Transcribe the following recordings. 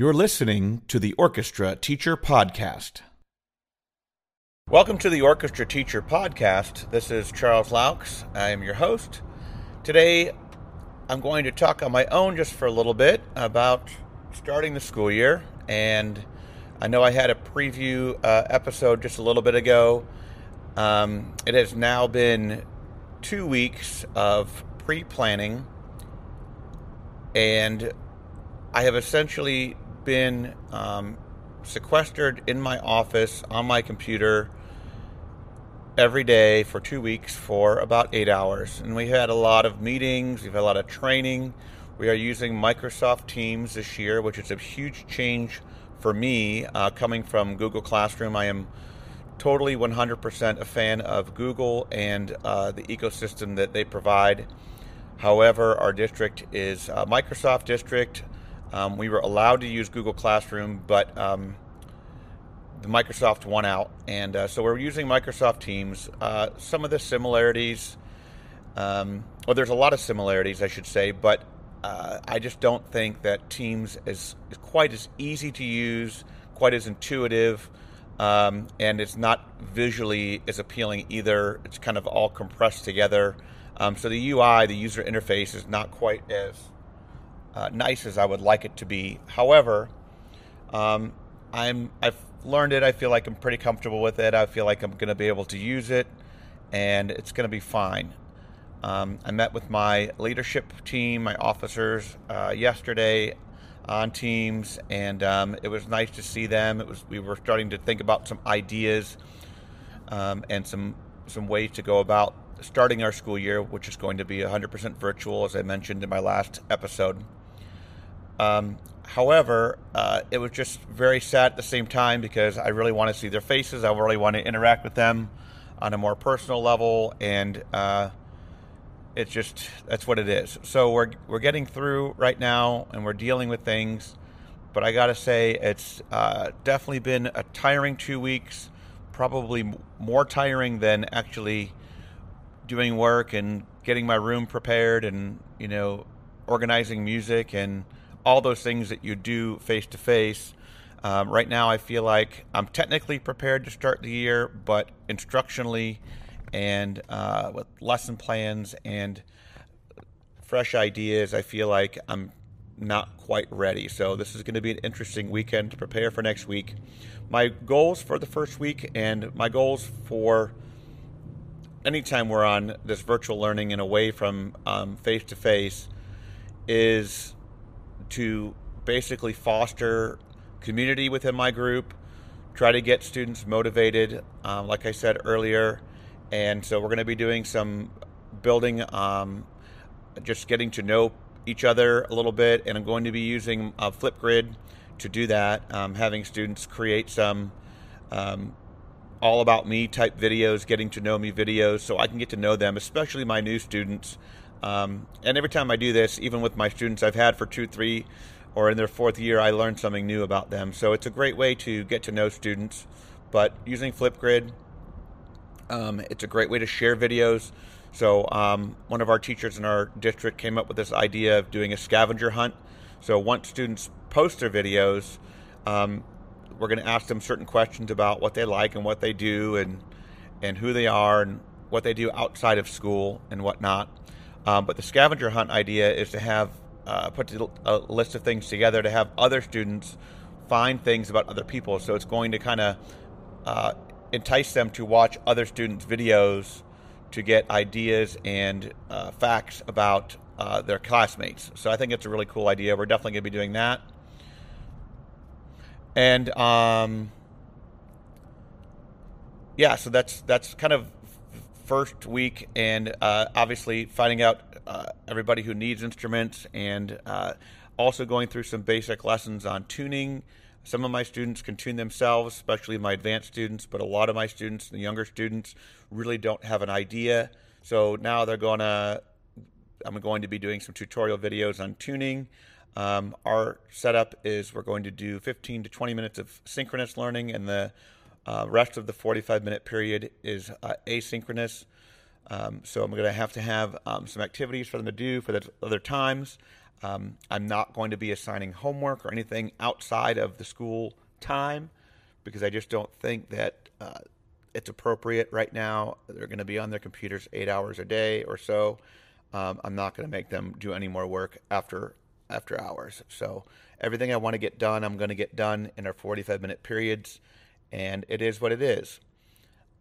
You're listening to the Orchestra Teacher Podcast. Welcome to the Orchestra Teacher Podcast. This is Charles Laux. I am your host. Today, I'm going to talk on my own just for a little bit about starting the school year. And I know I had a preview uh, episode just a little bit ago. Um, it has now been two weeks of pre planning, and I have essentially been um, sequestered in my office on my computer every day for two weeks for about eight hours. And we had a lot of meetings, we've had a lot of training. We are using Microsoft Teams this year, which is a huge change for me uh, coming from Google Classroom. I am totally 100% a fan of Google and uh, the ecosystem that they provide. However, our district is a Microsoft district. Um, we were allowed to use Google Classroom, but um, the Microsoft won out, and uh, so we're using Microsoft Teams. Uh, some of the similarities, um, well, there's a lot of similarities, I should say, but uh, I just don't think that Teams is, is, quite as easy to use, quite as intuitive, um, and it's not visually as appealing either. It's kind of all compressed together. Um, so the UI, the user interface, is not quite as uh, nice as I would like it to be. However, um, I'm I've learned it. I feel like I'm pretty comfortable with it. I feel like I'm going to be able to use it, and it's going to be fine. Um, I met with my leadership team, my officers, uh, yesterday on Teams, and um, it was nice to see them. It was we were starting to think about some ideas um, and some some ways to go about starting our school year, which is going to be 100% virtual, as I mentioned in my last episode. Um, however, uh, it was just very sad at the same time because I really want to see their faces. I really want to interact with them on a more personal level, and uh, it's just that's what it is. So we're we're getting through right now, and we're dealing with things. But I gotta say, it's uh, definitely been a tiring two weeks. Probably more tiring than actually doing work and getting my room prepared, and you know, organizing music and all those things that you do face to face. Right now, I feel like I'm technically prepared to start the year, but instructionally and uh, with lesson plans and fresh ideas, I feel like I'm not quite ready. So, this is going to be an interesting weekend to prepare for next week. My goals for the first week and my goals for anytime we're on this virtual learning and away from face to face is to basically foster community within my group, try to get students motivated, um, like I said earlier. And so we're going to be doing some building, um, just getting to know each other a little bit. And I'm going to be using uh, Flipgrid to do that, um, having students create some um, all about me type videos, getting to know me videos, so I can get to know them, especially my new students. Um, and every time I do this, even with my students I've had for two, three, or in their fourth year, I learn something new about them. So it's a great way to get to know students. But using Flipgrid, um, it's a great way to share videos. So um, one of our teachers in our district came up with this idea of doing a scavenger hunt. So once students post their videos, um, we're going to ask them certain questions about what they like and what they do, and and who they are, and what they do outside of school and whatnot. Um, but the scavenger hunt idea is to have uh, put a list of things together to have other students find things about other people. So it's going to kind of uh, entice them to watch other students' videos to get ideas and uh, facts about uh, their classmates. So I think it's a really cool idea. We're definitely going to be doing that. And um, yeah, so that's that's kind of first week, and uh, obviously finding out uh, everybody who needs instruments, and uh, also going through some basic lessons on tuning. Some of my students can tune themselves, especially my advanced students, but a lot of my students, the younger students, really don't have an idea. So now they're going to, I'm going to be doing some tutorial videos on tuning. Um, our setup is we're going to do 15 to 20 minutes of synchronous learning, and the uh, rest of the 45 minute period is uh, asynchronous. Um, so I'm going to have to have um, some activities for them to do for the other times. Um, I'm not going to be assigning homework or anything outside of the school time because I just don't think that uh, it's appropriate right now. They're going to be on their computers eight hours a day or so. Um, I'm not going to make them do any more work after after hours. So everything I want to get done, I'm going to get done in our 45 minute periods, and it is what it is.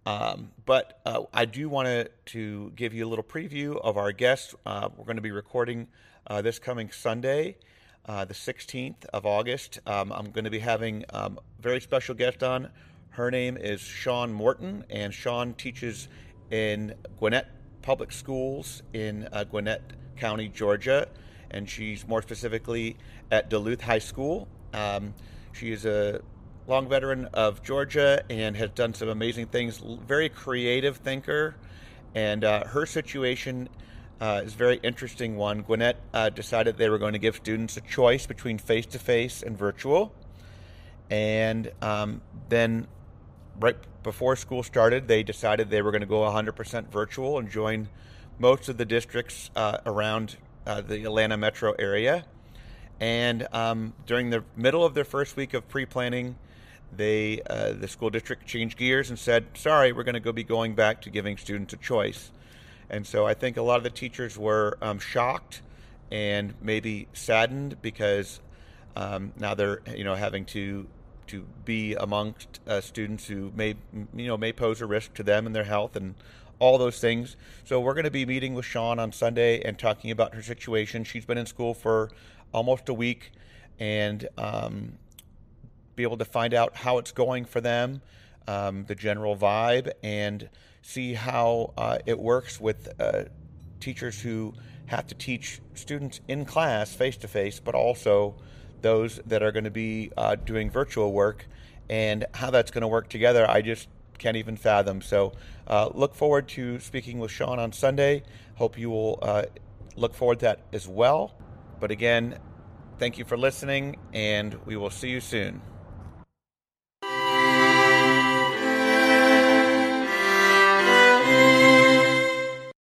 Um, but uh, I do want to give you a little preview of our guest. Uh, we're going to be recording uh, this coming Sunday, uh, the 16th of August. Um, I'm going to be having um, a very special guest on. Her name is Shawn Morton, and Shawn teaches in Gwinnett Public Schools in uh, Gwinnett County, Georgia, and she's more specifically at Duluth High School. Um, she is a long veteran of Georgia and has done some amazing things. Very creative thinker, and uh, her situation uh, is a very interesting one. Gwinnett uh, decided they were going to give students a choice between face to face and virtual, and um, then right before school started, they decided they were going to go 100% virtual and join most of the districts uh, around uh, the Atlanta metro area. And um, during the middle of their first week of pre-planning, they uh, the school district changed gears and said, "Sorry, we're going to go be going back to giving students a choice." And so I think a lot of the teachers were um, shocked and maybe saddened because um, now they're you know having to to be amongst uh, students who may you know may pose a risk to them and their health and all those things. So we're going to be meeting with Shawn on Sunday and talking about her situation. She's been in school for almost a week and um, be able to find out how it's going for them, um, the general vibe, and see how uh, it works with uh, teachers who have to teach students in class face to face, but also those that are going to be uh, doing virtual work and how that's going to work together. I just can't even fathom. So, uh, look forward to speaking with Shawn on Sunday. Hope you will uh, look forward to that as well. But again, thank you for listening, and we will see you soon.